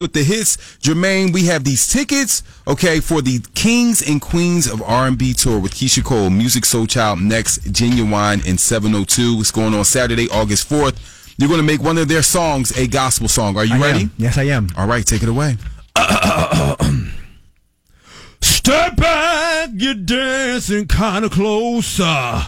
with the hits. Jermaine, we have these tickets, okay, for the Kings and Queens of R&B tour with Keyshia Cole, Musiq Soulchild, next, Ginuwine, and 702. It's going on Saturday, August 4th. You're going to make one of their songs a gospel song. Are you I ready? am. Yes, I am. All right, take it away. Step back, you're dancing kind of closer.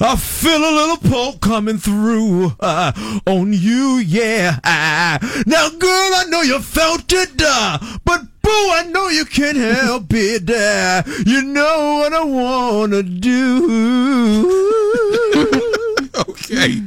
I feel a little poke coming through uh, on you, yeah. Uh, now, girl, I know you felt it, uh, but boo, I know you can't help it. Uh, you know what I wanna do. Okay.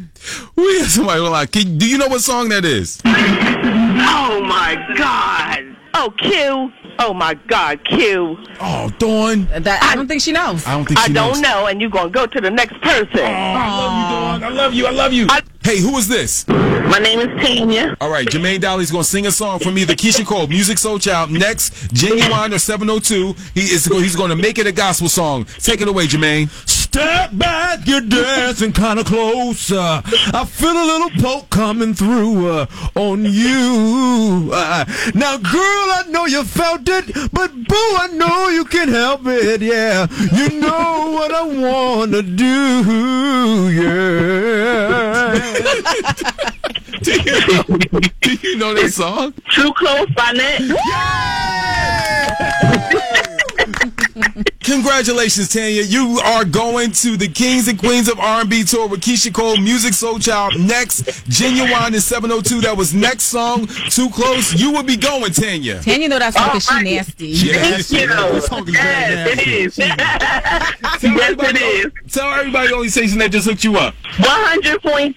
We have somebody on line. Do you know what song that is? Oh my God. Oh, Q. Oh my God, Q. Oh, Dawn. That, I don't think she knows. I don't think I she don't knows. know, and you're gonna go to the next person. Oh, I love you, Dawn. I love you. I love you. I- hey, who is this? My name is Tanya. All right, Jermaine Dolly's gonna sing a song from either Keyshia Cole, Musiq Soulchild, next, Ginuwine or 702. He is he's gonna make it a gospel song. Take it away, Jermaine. Step back, you're dancing kind of closer. I feel a little poke coming through uh, on you. Uh, now, girl, I know you felt it, but boo, I know you can help it. Yeah, you know what I wanna do. Yeah. Do you know, do you know that song? Too close by net. Congratulations, Tanya. You are going to the Kings and Queens of R&B tour with Keyshia Cole, Musiq Soulchild, next, Ginuwine and 702. That was next song, Too Close. You will be going, Tanya. Tanya know that song because she Alright. nasty. Yes. Thank you. This song is very Yes, it nasty. is. Tell yes, everybody, it is. tell everybody the only station that just hooked you up. 100.3.